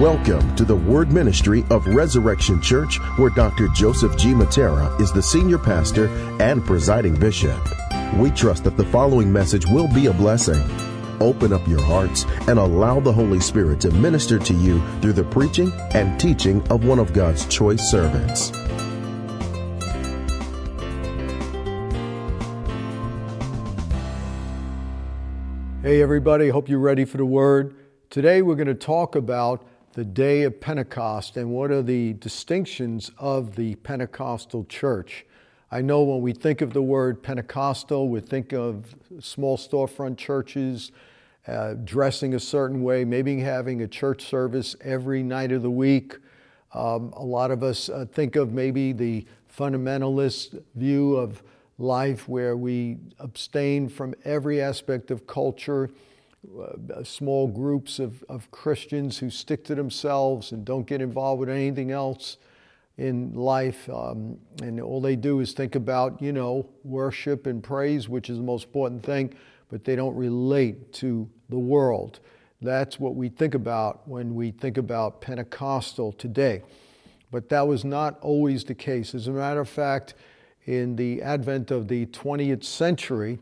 Welcome to the Word Ministry of Resurrection Church, where Dr. Joseph G. Mattera is the senior pastor and presiding bishop. We trust that the following message will be a blessing. Open up your hearts and allow the Holy Spirit to minister to you through the preaching and teaching of one of God's choice servants. Hey, everybody, hope you're ready for the word. Today, we're going to talk about the day of Pentecost and what are the distinctions of the Pentecostal church. I know when we think of the word Pentecostal, we think of small storefront churches uh, dressing a certain way, maybe having a church service every night of the week. Um, a lot of us uh, think of maybe the fundamentalist view of life where we abstain from every aspect of culture, uh, small groups of, of Christians who stick to themselves and don't get involved with anything else in life. Um, and all they do is think about, you know, worship and praise, which is the most important thing, but they don't relate to the world. That's what we think about when we think about Pentecostal today. But that was not always the case. As a matter of fact, in the advent of the 20th century,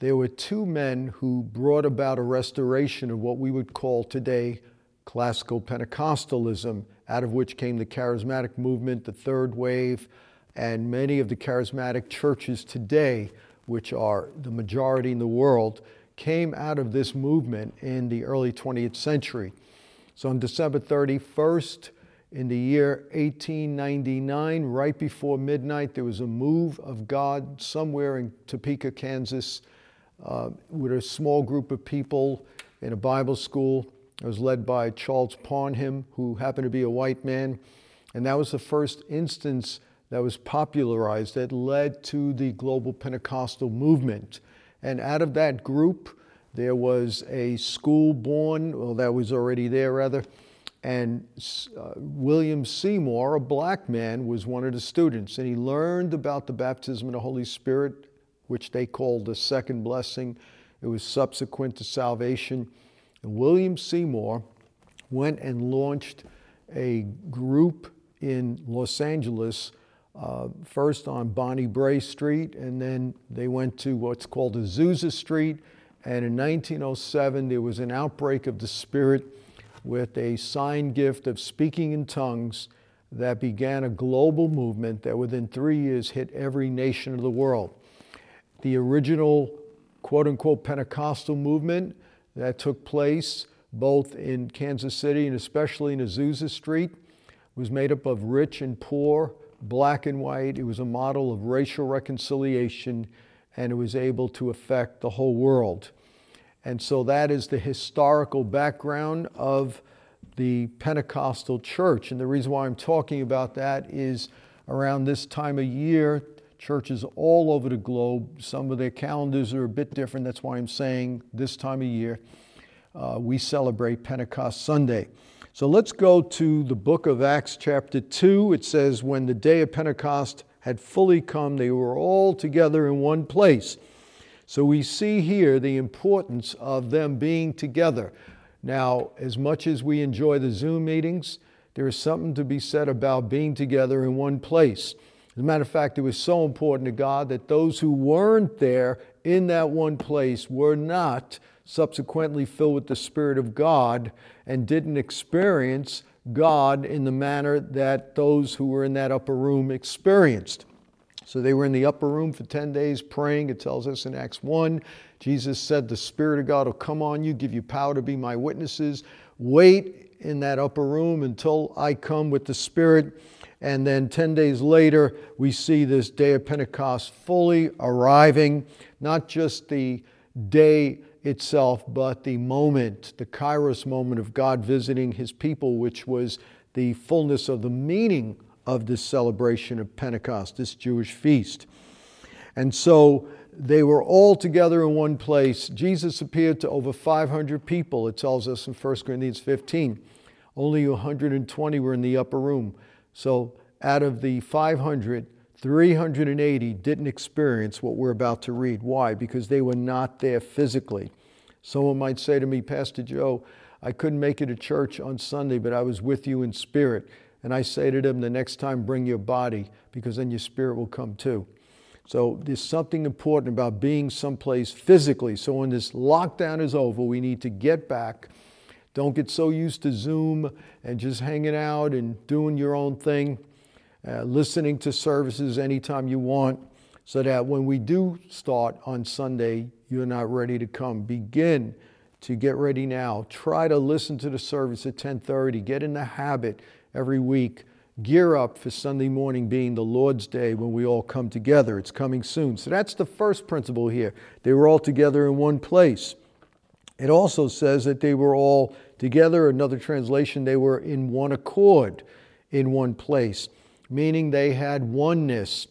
there were two men who brought about a restoration of what we would call today classical Pentecostalism, out of which came the charismatic movement, the third wave, and many of the charismatic churches today, which are the majority in the world, came out of this movement in the early 20th century. So on December 31st, in the year 1899, right before midnight, there was a move of God somewhere in Topeka, Kansas, uh, with a small group of people in a Bible school. It was led by Charles Parham, who happened to be a white man. And that was the first instance that was popularized that led to the global Pentecostal movement. And out of that group, there was a school born, well, that was already there rather, and uh, William Seymour, a black man, was one of the students, and he learned about the baptism of the Holy Spirit, which they called the second blessing. It was subsequent to salvation. And William Seymour went and launched a group in Los Angeles, uh, first on Bonnie Brae Street, and then they went to what's called Azusa Street. And in 1907, there was an outbreak of the Spirit with a sign gift of speaking in tongues that began a global movement that within three years hit every nation of the world. The original quote unquote Pentecostal movement that took place both in Kansas City and especially in Azusa Street was made up of rich and poor, black and white. It was a model of racial reconciliation and it was able to affect the whole world. And so that is the historical background of the Pentecostal church. And the reason why I'm talking about that is around this time of year, churches all over the globe, some of their calendars are a bit different. That's why I'm saying this time of year, uh, we celebrate Pentecost Sunday. So let's go to the book of Acts, chapter 2. It says, When the day of Pentecost had fully come, they were all together in one place. So we see here the importance of them being together. Now, as much as we enjoy the Zoom meetings, there is something to be said about being together in one place. As a matter of fact, it was so important to God that those who weren't there in that one place were not subsequently filled with the Spirit of God and didn't experience God in the manner that those who were in that upper room experienced. So they were in the upper room for 10 days praying. It tells us in Acts 1. Jesus said, The Spirit of God will come on you, give you power to be my witnesses. Wait in that upper room until I come with the Spirit. And then 10 days later, we see this day of Pentecost fully arriving, not just the day itself, but the moment, the kairos moment of God visiting his people, which was the fullness of the meaning of this celebration of Pentecost, this Jewish feast. And so they were all together in one place. Jesus appeared to over 500 people, it tells us in 1 Corinthians 15. Only 120 were in the upper room. So out of the 500, 380 didn't experience what we're about to read. Why? Because they were not there physically. Someone might say to me, Pastor Joe, I couldn't make it to church on Sunday, but I was with you in spirit. And I say to them, the next time, bring your body, because then your spirit will come too. So there's something important about being someplace physically. So when this lockdown is over, we need to get back. Don't get so used to Zoom and just hanging out and doing your own thing, uh, listening to services anytime you want, so that when we do start on Sunday, you're not ready to come. Begin to get ready now. Try to listen to the service at 10:30. Get in the habit every week. Gear up for Sunday morning being the Lord's Day when we all come together. It's coming soon. So that's the first principle here. They were all together in one place. It also says that they were all together. Another translation, they were in one accord in one place, meaning they had oneness.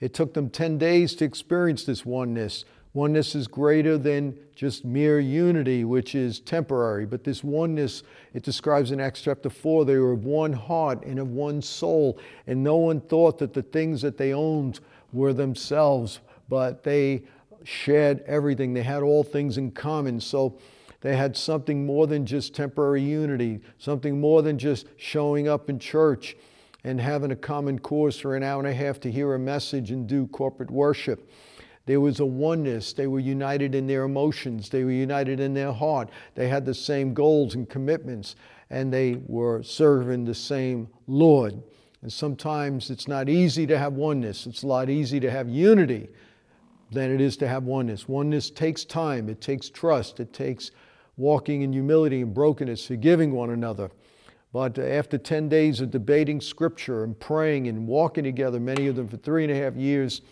It took them 10 days to experience this oneness. Oneness is greater than just mere unity, which is temporary. But this oneness, it describes in Acts chapter 4, they were of one heart and of one soul. And no one thought that the things that they owned were themselves, but they shared everything. They had all things in common. So they had something more than just temporary unity, something more than just showing up in church and having a common course for an hour and a half to hear a message and do corporate worship. There was a oneness. They were united in their emotions. They were united in their heart. They had the same goals and commitments, and they were serving the same Lord. And sometimes it's not easy to have oneness. It's a lot easier to have unity than it is to have oneness. Oneness takes time, it takes trust, it takes walking in humility and brokenness, forgiving one another. But uh, after 10 days of debating scripture and praying and walking together, many of them for three and a half years,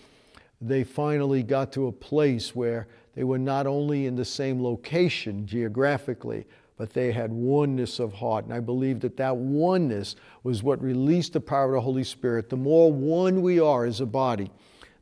they finally got to a place where they were not only in the same location geographically, but they had oneness of heart. And I believe that that oneness was what released the power of the Holy Spirit. The more one we are as a body,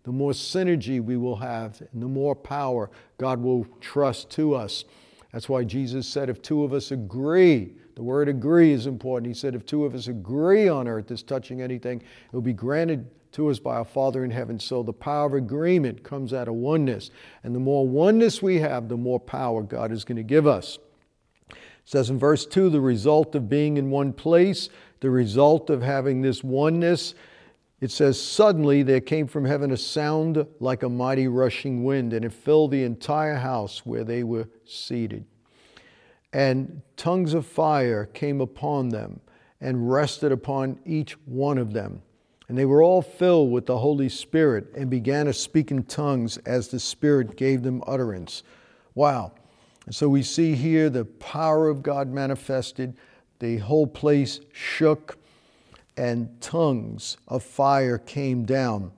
the more synergy we will have, and the more power God will trust to us. That's why Jesus said, if two of us agree, the word agree is important. He said, if two of us agree on earth as touching anything, it will be granted to us by our Father in heaven. So the power of agreement comes out of oneness. And the more oneness we have, the more power God is going to give us. It says in verse 2 the result of being in one place, the result of having this oneness. It says, Suddenly there came from heaven a sound like a mighty rushing wind, and it filled the entire house where they were seated. And tongues of fire came upon them and rested upon each one of them. And they were all filled with the Holy Spirit and began to speak in tongues as the Spirit gave them utterance. Wow. So we see here the power of God manifested. The whole place shook, and tongues of fire came down.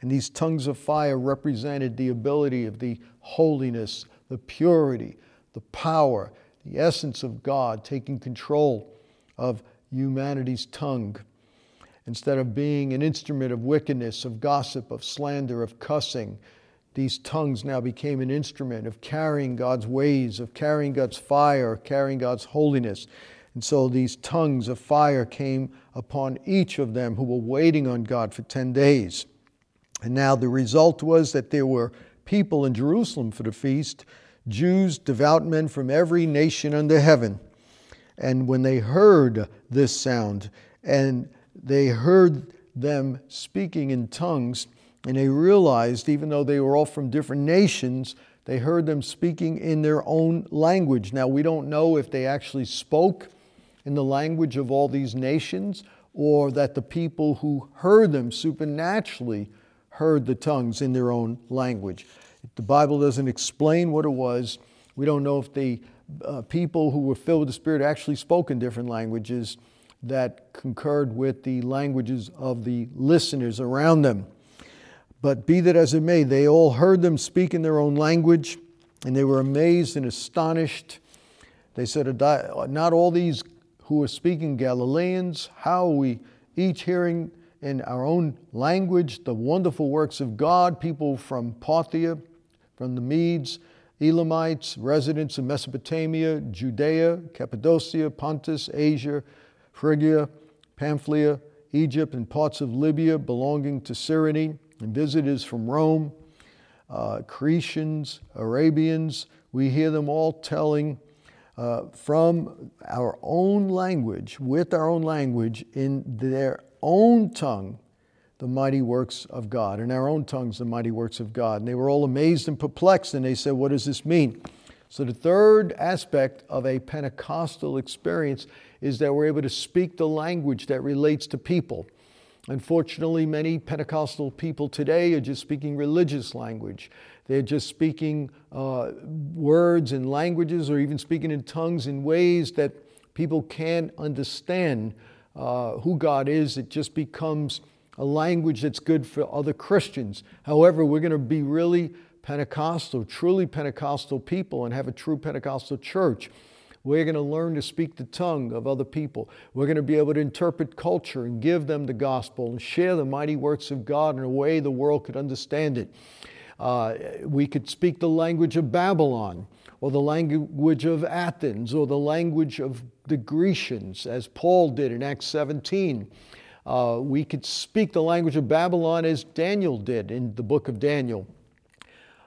And these tongues of fire represented the ability of the holiness, the purity, the power, the essence of God taking control of humanity's tongue. Instead of being an instrument of wickedness, of gossip, of slander, of cussing, these tongues now became an instrument of carrying God's ways, of carrying God's fire, carrying God's holiness. And so these tongues of fire came upon each of them who were waiting on God for 10 days. And now the result was that there were people in Jerusalem for the feast, Jews, devout men from every nation under heaven. And when they heard this sound, and they heard them speaking in tongues, and they realized, even though they were all from different nations, they heard them speaking in their own language. Now, we don't know if they actually spoke in the language of all these nations or that the people who heard them supernaturally heard the tongues in their own language. The Bible doesn't explain what it was. We don't know if the uh, people who were filled with the Spirit actually spoke in different languages that concurred with the languages of the listeners around them. But be that as it may, they all heard them speak in their own language, and they were amazed and astonished. They said, Not all these who are speaking Galileans, how we each hearing in our own language the wonderful works of God? People from Parthia, from the Medes, Elamites, residents of Mesopotamia, Judea, Cappadocia, Pontus, Asia, Phrygia, Pamphylia, Egypt, and parts of Libya belonging to Cyrene, and visitors from Rome, uh, Cretians, Arabians. We hear them all telling uh, from our own language, with our own language, in their own tongue, the mighty works of God. In our own tongues, the mighty works of God. And they were all amazed and perplexed, and they said, What does this mean? So, the third aspect of a Pentecostal experience is that we're able to speak the language that relates to people. Unfortunately, many Pentecostal people today are just speaking religious language. They're just speaking uh, words and languages or even speaking in tongues in ways that people can't understand uh, who God is. It just becomes a language that's good for other Christians. However, we're going to be really Pentecostal, truly Pentecostal people and have a true Pentecostal church. We're going to learn to speak the tongue of other people. We're going to be able to interpret culture and give them the gospel and share the mighty works of God in a way the world could understand it. Uh, we could speak the language of Babylon or the language of Athens or the language of the Grecians, as Paul did in Acts 17. Uh, we could speak the language of Babylon as Daniel did in the book of Daniel.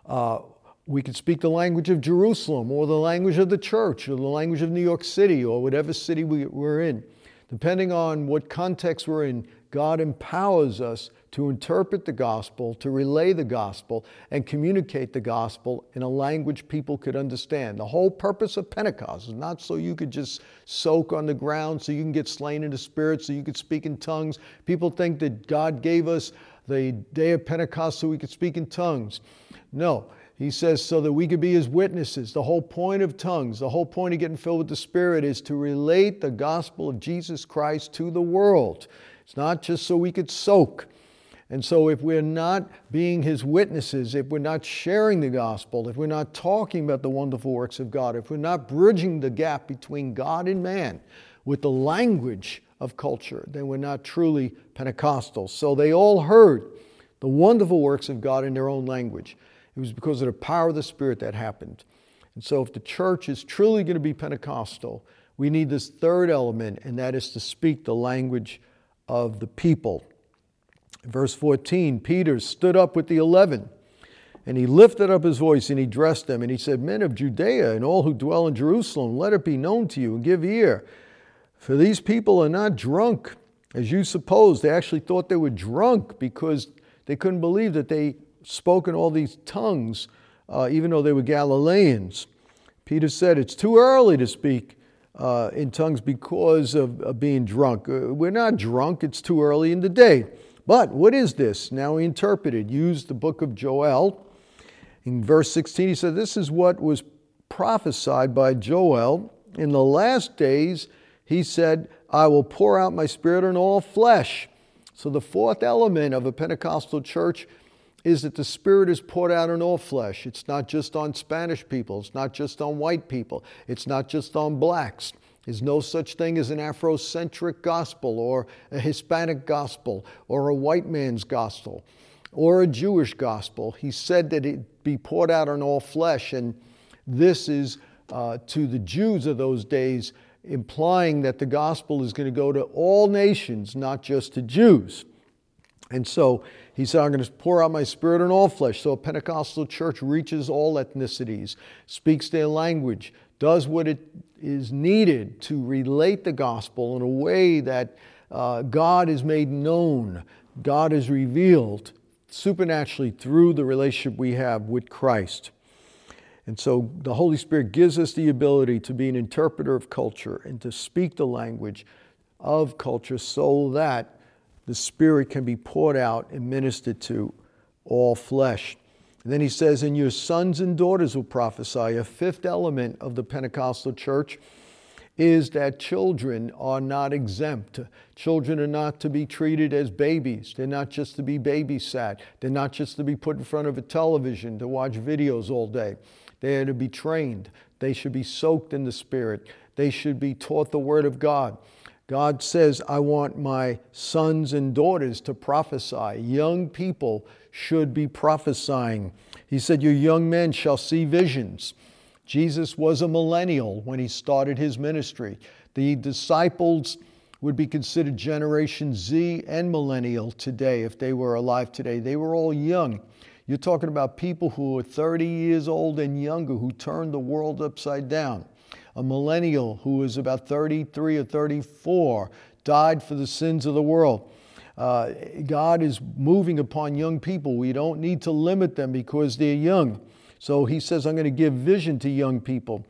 Uh, we could speak the language of Jerusalem or the language of the church or the language of New York City or whatever city we, we're in. Depending on what context we're in, God empowers us to interpret the gospel, to relay the gospel, and communicate the gospel in a language people could understand. The whole purpose of Pentecost is not so you could just soak on the ground, so you can get slain in the spirit, so you could speak in tongues. People think that God gave us the day of Pentecost so we could speak in tongues. No. He says, so that we could be his witnesses. The whole point of tongues, the whole point of getting filled with the Spirit is to relate the gospel of Jesus Christ to the world. It's not just so we could soak. And so, if we're not being his witnesses, if we're not sharing the gospel, if we're not talking about the wonderful works of God, if we're not bridging the gap between God and man with the language of culture, then we're not truly Pentecostal. So, they all heard the wonderful works of God in their own language. It was because of the power of the Spirit that happened. And so, if the church is truly going to be Pentecostal, we need this third element, and that is to speak the language of the people. Verse 14 Peter stood up with the eleven, and he lifted up his voice and he addressed them, and he said, Men of Judea and all who dwell in Jerusalem, let it be known to you and give ear. For these people are not drunk, as you suppose. They actually thought they were drunk because they couldn't believe that they spoke in all these tongues, uh, even though they were Galileans. Peter said, It's too early to speak uh, in tongues because of, of being drunk. Uh, we're not drunk, it's too early in the day. But what is this? Now he interpreted, used the book of Joel. In verse 16, he said, This is what was prophesied by Joel. In the last days, he said, I will pour out my spirit on all flesh. So, the fourth element of a Pentecostal church is that the Spirit is poured out on all flesh. It's not just on Spanish people, it's not just on white people, it's not just on blacks. There's no such thing as an Afrocentric gospel or a Hispanic gospel or a white man's gospel or a Jewish gospel. He said that it be poured out on all flesh, and this is uh, to the Jews of those days, implying that the gospel is going to go to all nations, not just to Jews. And so he said, I'm going to pour out my spirit on all flesh. So a Pentecostal church reaches all ethnicities, speaks their language, does what it is needed to relate the gospel in a way that uh, God is made known, God is revealed supernaturally through the relationship we have with Christ. And so the Holy Spirit gives us the ability to be an interpreter of culture and to speak the language of culture so that the Spirit can be poured out and ministered to all flesh. And then he says, And your sons and daughters will prophesy. A fifth element of the Pentecostal church is that children are not exempt. Children are not to be treated as babies. They're not just to be babysat. They're not just to be put in front of a television to watch videos all day. They are to be trained. They should be soaked in the Spirit. They should be taught the Word of God. God says, I want my sons and daughters to prophesy. Young people should be prophesying. He said, Your young men shall see visions. Jesus was a millennial when he started his ministry. The disciples would be considered Generation Z and millennial today if they were alive today. They were all young. You're talking about people who were 30 years old and younger who turned the world upside down. a millennial who was about 33 or 34, died for the sins of the world. Uh, God is moving upon young people. We don't need to limit them because they're young. So he says, I'm going to give vision to young people.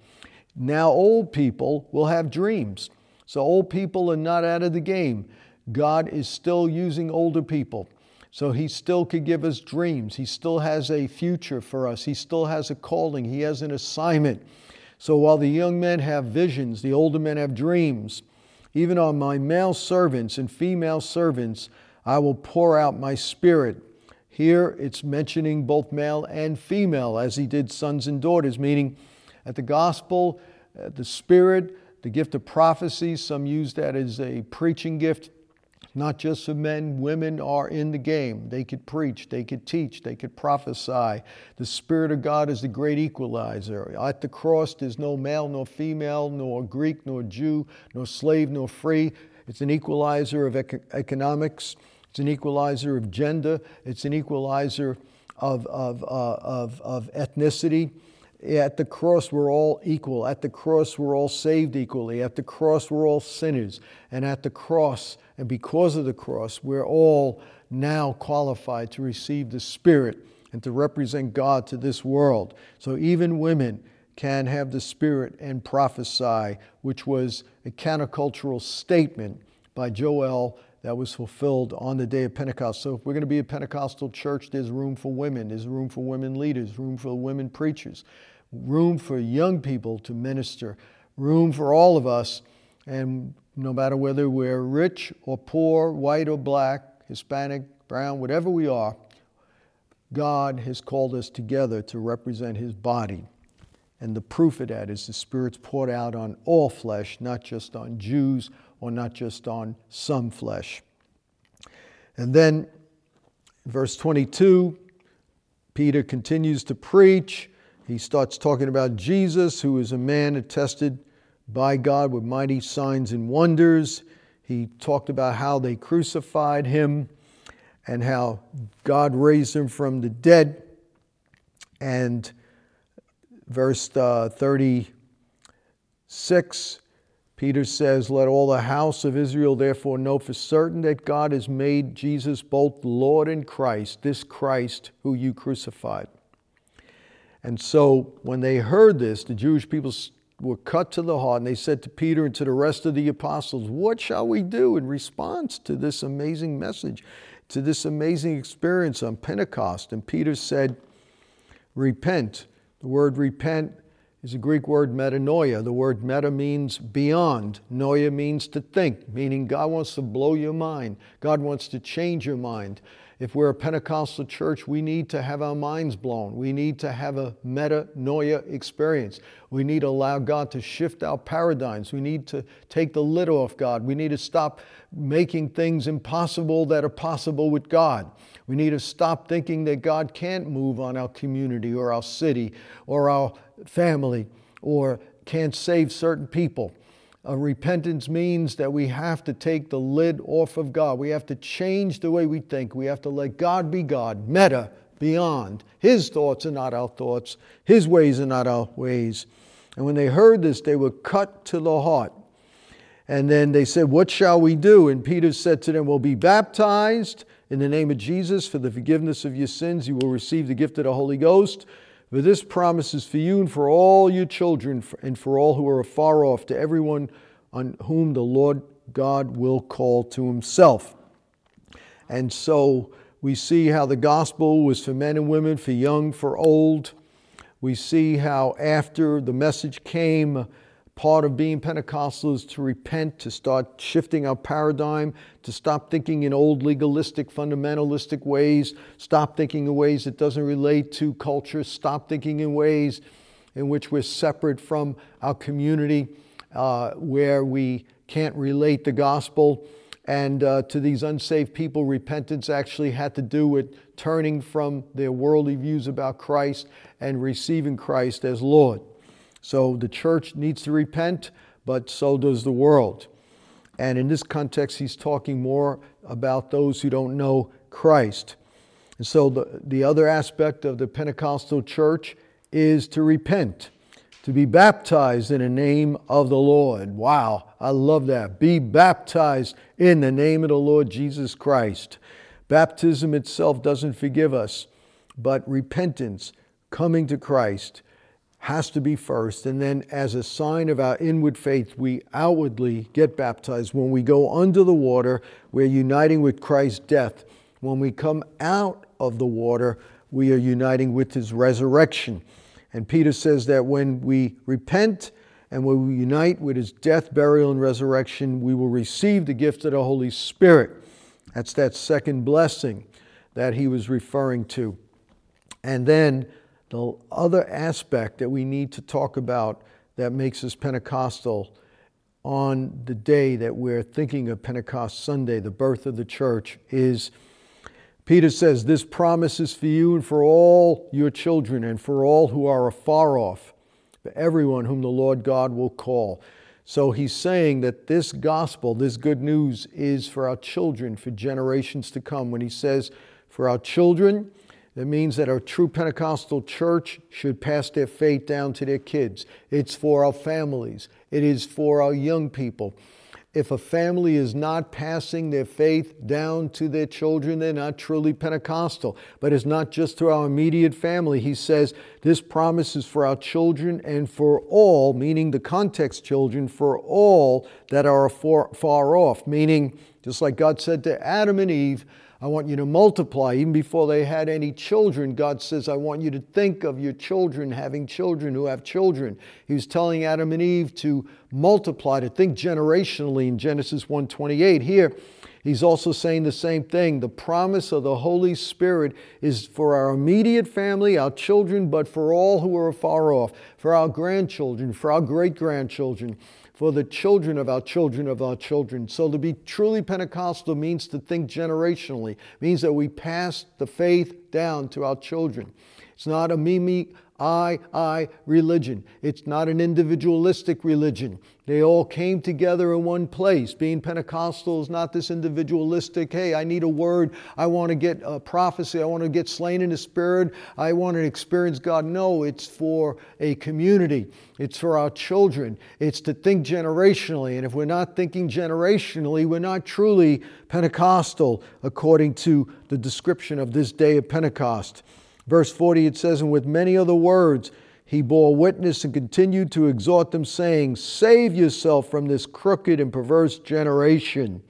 Now, old people will have dreams. So, old people are not out of the game. God is still using older people. So, He still could give us dreams. He still has a future for us. He still has a calling. He has an assignment. So, while the young men have visions, the older men have dreams. Even on my male servants and female servants, I will pour out my spirit. Here it's mentioning both male and female, as he did sons and daughters, meaning at the gospel, the spirit, the gift of prophecy. Some use that as a preaching gift. Not just for men, women are in the game. They could preach, they could teach, they could prophesy. The Spirit of God is the great equalizer. At the cross, there's no male nor female, nor Greek nor Jew, nor slave nor free. It's an equalizer of economics, it's an equalizer of gender, it's an equalizer of, of, uh, of, of ethnicity. At the cross, we're all equal. At the cross, we're all saved equally. At the cross, we're all sinners. And at the cross, and because of the cross, we're all now qualified to receive the Spirit and to represent God to this world. So even women can have the Spirit and prophesy, which was a countercultural statement by Joel that was fulfilled on the day of Pentecost. So, if we're going to be a Pentecostal church, there's room for women, there's room for women leaders, room for women preachers, room for young people to minister, room for all of us. And no matter whether we're rich or poor, white or black, Hispanic, brown, whatever we are, God has called us together to represent His body. And the proof of that is the Spirit's poured out on all flesh, not just on Jews or not just on some flesh. And then, verse 22, Peter continues to preach. He starts talking about Jesus, who is a man attested by God with mighty signs and wonders. He talked about how they crucified him and how God raised him from the dead. And verse uh, 36 Peter says, Let all the house of Israel therefore know for certain that God has made Jesus both Lord and Christ, this Christ who you crucified. And so when they heard this, the Jewish people were cut to the heart, and they said to Peter and to the rest of the apostles, What shall we do in response to this amazing message, to this amazing experience on Pentecost? And Peter said, Repent. The word repent is a Greek word metanoia. The word meta means beyond. Noia means to think, meaning God wants to blow your mind. God wants to change your mind. If we're a Pentecostal church, we need to have our minds blown. We need to have a metanoia experience. We need to allow God to shift our paradigms. We need to take the lid off God. We need to stop making things impossible that are possible with God. We need to stop thinking that God can't move on our community or our city or our family or can't save certain people. Uh, repentance means that we have to take the lid off of God. We have to change the way we think. We have to let God be God, meta, beyond. His thoughts are not our thoughts, His ways are not our ways. And when they heard this, they were cut to the heart. And then they said, What shall we do? And Peter said to them, Well, be baptized in the name of Jesus for the forgiveness of your sins. You will receive the gift of the Holy Ghost. For this promise is for you and for all your children and for all who are afar off, to everyone on whom the Lord God will call to himself. And so we see how the gospel was for men and women, for young, for old. We see how after the message came, Part of being Pentecostal is to repent, to start shifting our paradigm, to stop thinking in old legalistic, fundamentalistic ways, stop thinking in ways that doesn't relate to culture, stop thinking in ways in which we're separate from our community, uh, where we can't relate the gospel. And uh, to these unsaved people, repentance actually had to do with turning from their worldly views about Christ and receiving Christ as Lord. So the church needs to repent, but so does the world. And in this context, he's talking more about those who don't know Christ. And so the, the other aspect of the Pentecostal church is to repent, to be baptized in the name of the Lord. Wow, I love that. Be baptized in the name of the Lord Jesus Christ. Baptism itself doesn't forgive us, but repentance, coming to Christ, has to be first. And then, as a sign of our inward faith, we outwardly get baptized. When we go under the water, we're uniting with Christ's death. When we come out of the water, we are uniting with his resurrection. And Peter says that when we repent and when we unite with his death, burial, and resurrection, we will receive the gift of the Holy Spirit. That's that second blessing that he was referring to. And then the other aspect that we need to talk about that makes us Pentecostal on the day that we're thinking of Pentecost Sunday, the birth of the church, is Peter says, This promise is for you and for all your children and for all who are afar off, for everyone whom the Lord God will call. So he's saying that this gospel, this good news, is for our children, for generations to come. When he says for our children, that means that our true Pentecostal church should pass their faith down to their kids. It's for our families, it is for our young people if a family is not passing their faith down to their children, they're not truly Pentecostal. But it's not just to our immediate family. He says this promise is for our children and for all, meaning the context children, for all that are far, far off, meaning just like God said to Adam and Eve, I want you to multiply. Even before they had any children, God says, I want you to think of your children having children who have children. He was telling Adam and Eve to multiply, to think generationally in Genesis 1:28. Here, he's also saying the same thing. The promise of the Holy Spirit is for our immediate family, our children, but for all who are far off, for our grandchildren, for our great grandchildren for the children of our children of our children. So to be truly Pentecostal means to think generationally, means that we pass the faith down to our children. It's not a me, me, I, I religion. It's not an individualistic religion. They all came together in one place. Being Pentecostal is not this individualistic, hey, I need a word. I want to get a prophecy. I want to get slain in the spirit. I want to experience God. No, it's for a community. It's for our children. It's to think generationally. And if we're not thinking generationally, we're not truly Pentecostal according to the description of this day of Pentecost. Verse 40 it says, And with many other words he bore witness and continued to exhort them, saying, Save yourself from this crooked and perverse generation.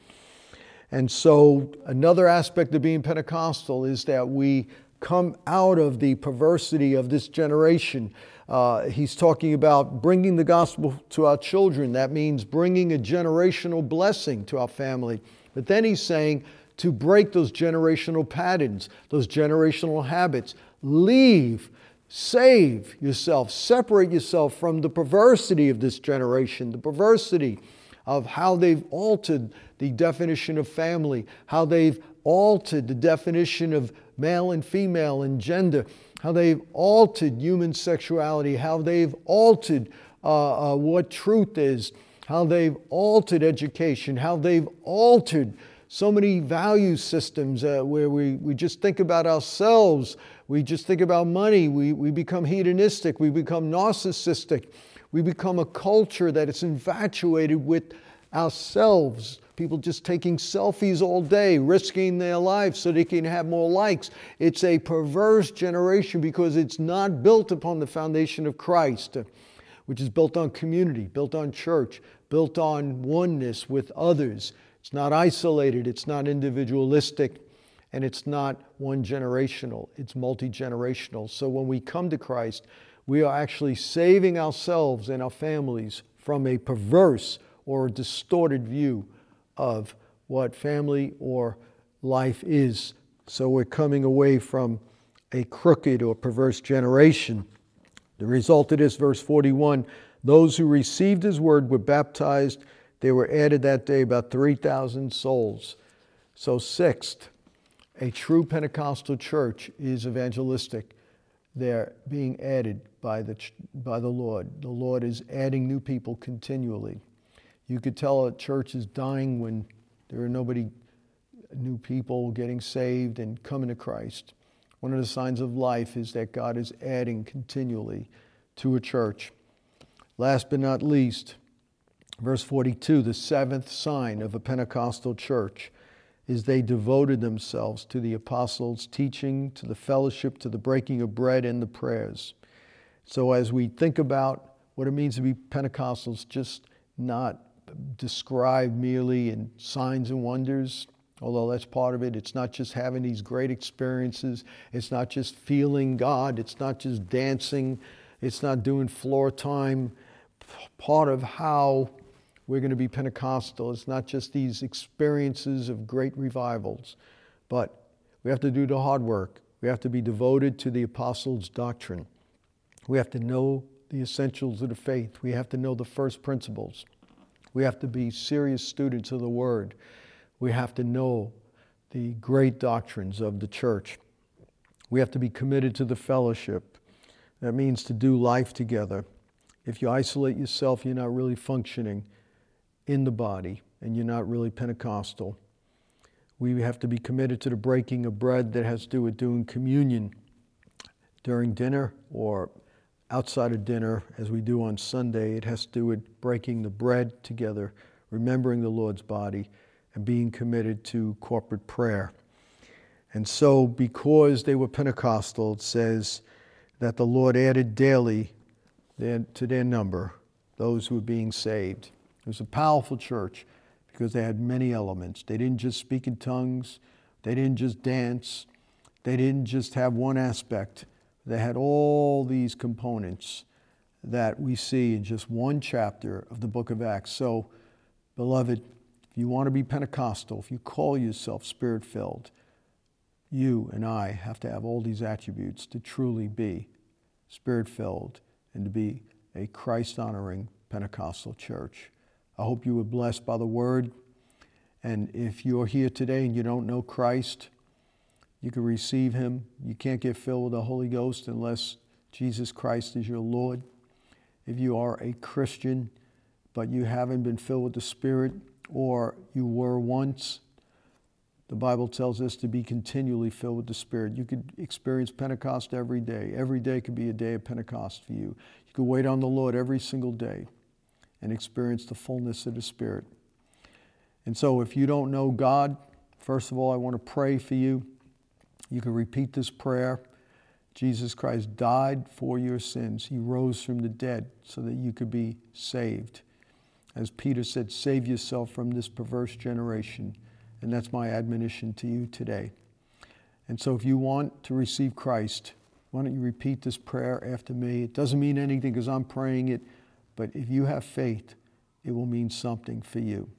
And so, another aspect of being Pentecostal is that we come out of the perversity of this generation. Uh, he's talking about bringing the gospel to our children. That means bringing a generational blessing to our family. But then he's saying, to break those generational patterns, those generational habits. Leave, save yourself, separate yourself from the perversity of this generation, the perversity of how they've altered the definition of family, how they've altered the definition of male and female and gender, how they've altered human sexuality, how they've altered uh, uh, what truth is, how they've altered education, how they've altered so many value systems uh, where we, we just think about ourselves, we just think about money, we, we become hedonistic, we become narcissistic, we become a culture that is infatuated with ourselves. People just taking selfies all day, risking their lives so they can have more likes. It's a perverse generation because it's not built upon the foundation of Christ, which is built on community, built on church, built on oneness with others. It's not isolated, it's not individualistic, and it's not one generational, it's multi generational. So when we come to Christ, we are actually saving ourselves and our families from a perverse or distorted view of what family or life is. So we're coming away from a crooked or perverse generation. The result of this, verse 41 those who received his word were baptized there were added that day about 3,000 souls. So, sixth, a true Pentecostal church is evangelistic. They're being added by the, by the Lord. The Lord is adding new people continually. You could tell a church is dying when there are nobody, new people getting saved and coming to Christ. One of the signs of life is that God is adding continually to a church. Last but not least, verse 42 the seventh sign of a Pentecostal church is they devoted themselves to the apostles' teaching, to the fellowship, to the breaking of bread, and the prayers. So, as we think about what it means to be Pentecostals, just not described merely in signs and wonders, although that's part of it. It's not just having these great experiences, it's not just feeling God, it's not just dancing, it's not doing floor time. Part of how we're going to be Pentecostal. It's not just these experiences of great revivals, but we have to do the hard work. We have to be devoted to the apostles' doctrine. We have to know the essentials of the faith. We have to know the first principles. We have to be serious students of the Word. We have to know the great doctrines of the church. We have to be committed to the fellowship. That means to do life together. If you isolate yourself, you're not really functioning in the body and you're not really Pentecostal. We have to be committed to the breaking of bread that has to do with doing communion during dinner or outside of dinner, as we do on Sunday. It has to do with breaking the bread together, remembering the Lord's body, and being committed to corporate prayer. And so, because they were Pentecostal, it says that the Lord added daily to their number those who were being saved. It was a powerful church because they had many elements. They didn't just speak in tongues, they didn't just dance, they didn't just have one aspect. They had all these components that we see in just one chapter of the book of Acts. So, beloved, if you want to be Pentecostal, if you call yourself spirit filled, you and I have to have all these attributes to truly be spirit filled and to be a Christ honoring Pentecostal church. I hope you were blessed by the word. And if you're here today and you don't know Christ, you can receive him. You can't get filled with the Holy Ghost unless Jesus Christ is your Lord. If you are a Christian, but you haven't been filled with the Spirit, or you were once, the Bible tells us to be continually filled with the Spirit. You could experience Pentecost every day. Every day could be a day of Pentecost for you. You could wait on the Lord every single day and experience the fullness of the Spirit. And so, if you don't know God, first of all, I want to pray for you. You can repeat this prayer. Jesus Christ died for your sins. He rose from the dead so that you could be saved. As Peter said, save yourself from this perverse generation. And that's my admonition to you today. And so, if you want to receive Christ, why don't you repeat this prayer after me? It doesn't mean anything because I'm praying it. But if you have faith, it will mean something for you.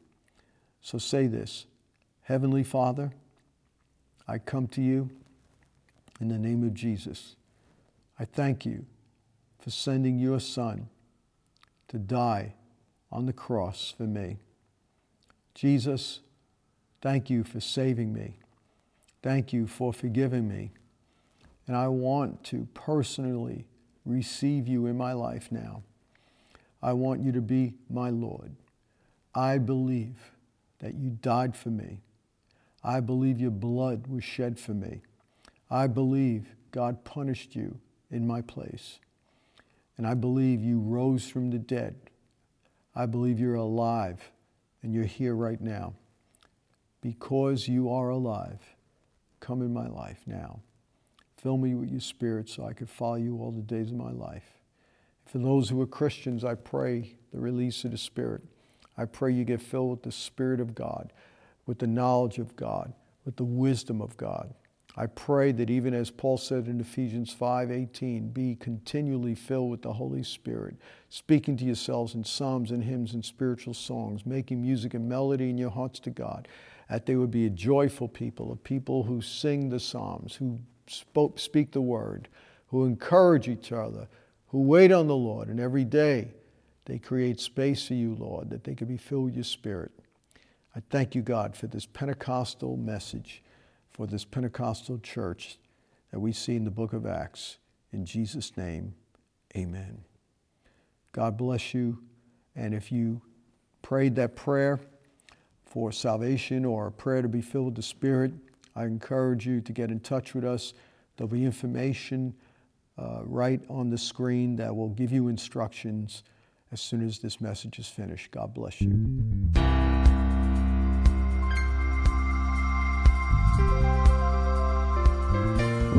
So say this Heavenly Father, I come to you in the name of Jesus. I thank you for sending your Son to die on the cross for me. Jesus, thank you for saving me. Thank you for forgiving me. And I want to personally receive you in my life now. I want you to be my Lord. I believe that you died for me. I believe your blood was shed for me. I believe God punished you in my place. And I believe you rose from the dead. I believe you're alive and you're here right now. Because you are alive, come in my life now. Fill me with your spirit so I could follow you all the days of my life. For those who are Christians, I pray the release of the Spirit. I pray you get filled with the Spirit of God, with the knowledge of God, with the wisdom of God. I pray that even as Paul said in Ephesians 5:18, be continually filled with the Holy Spirit, speaking to yourselves in psalms and hymns and spiritual songs, making music and melody in your hearts to God, that they would be a joyful people, a people who sing the psalms, who spoke, speak the word, who encourage each other, who wait on the Lord, and every day they create space for you, Lord, that they can be filled with your Spirit. I thank you, God, for this Pentecostal message, for this Pentecostal church that we see in the book of Acts. In Jesus' name, amen. God bless you. And if you prayed that prayer for salvation or a prayer to be filled with the Spirit, I encourage you to get in touch with us. There'll be information uh, right on the screen that will give you instructions as soon as this message is finished. God bless you.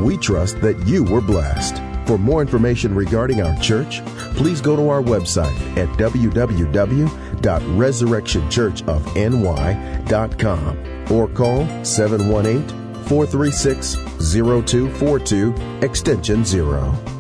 We trust that you were blessed. For more information regarding our church, please go to our website at www.resurrectionchurchofny.com or call 718 436 0242 extension 0.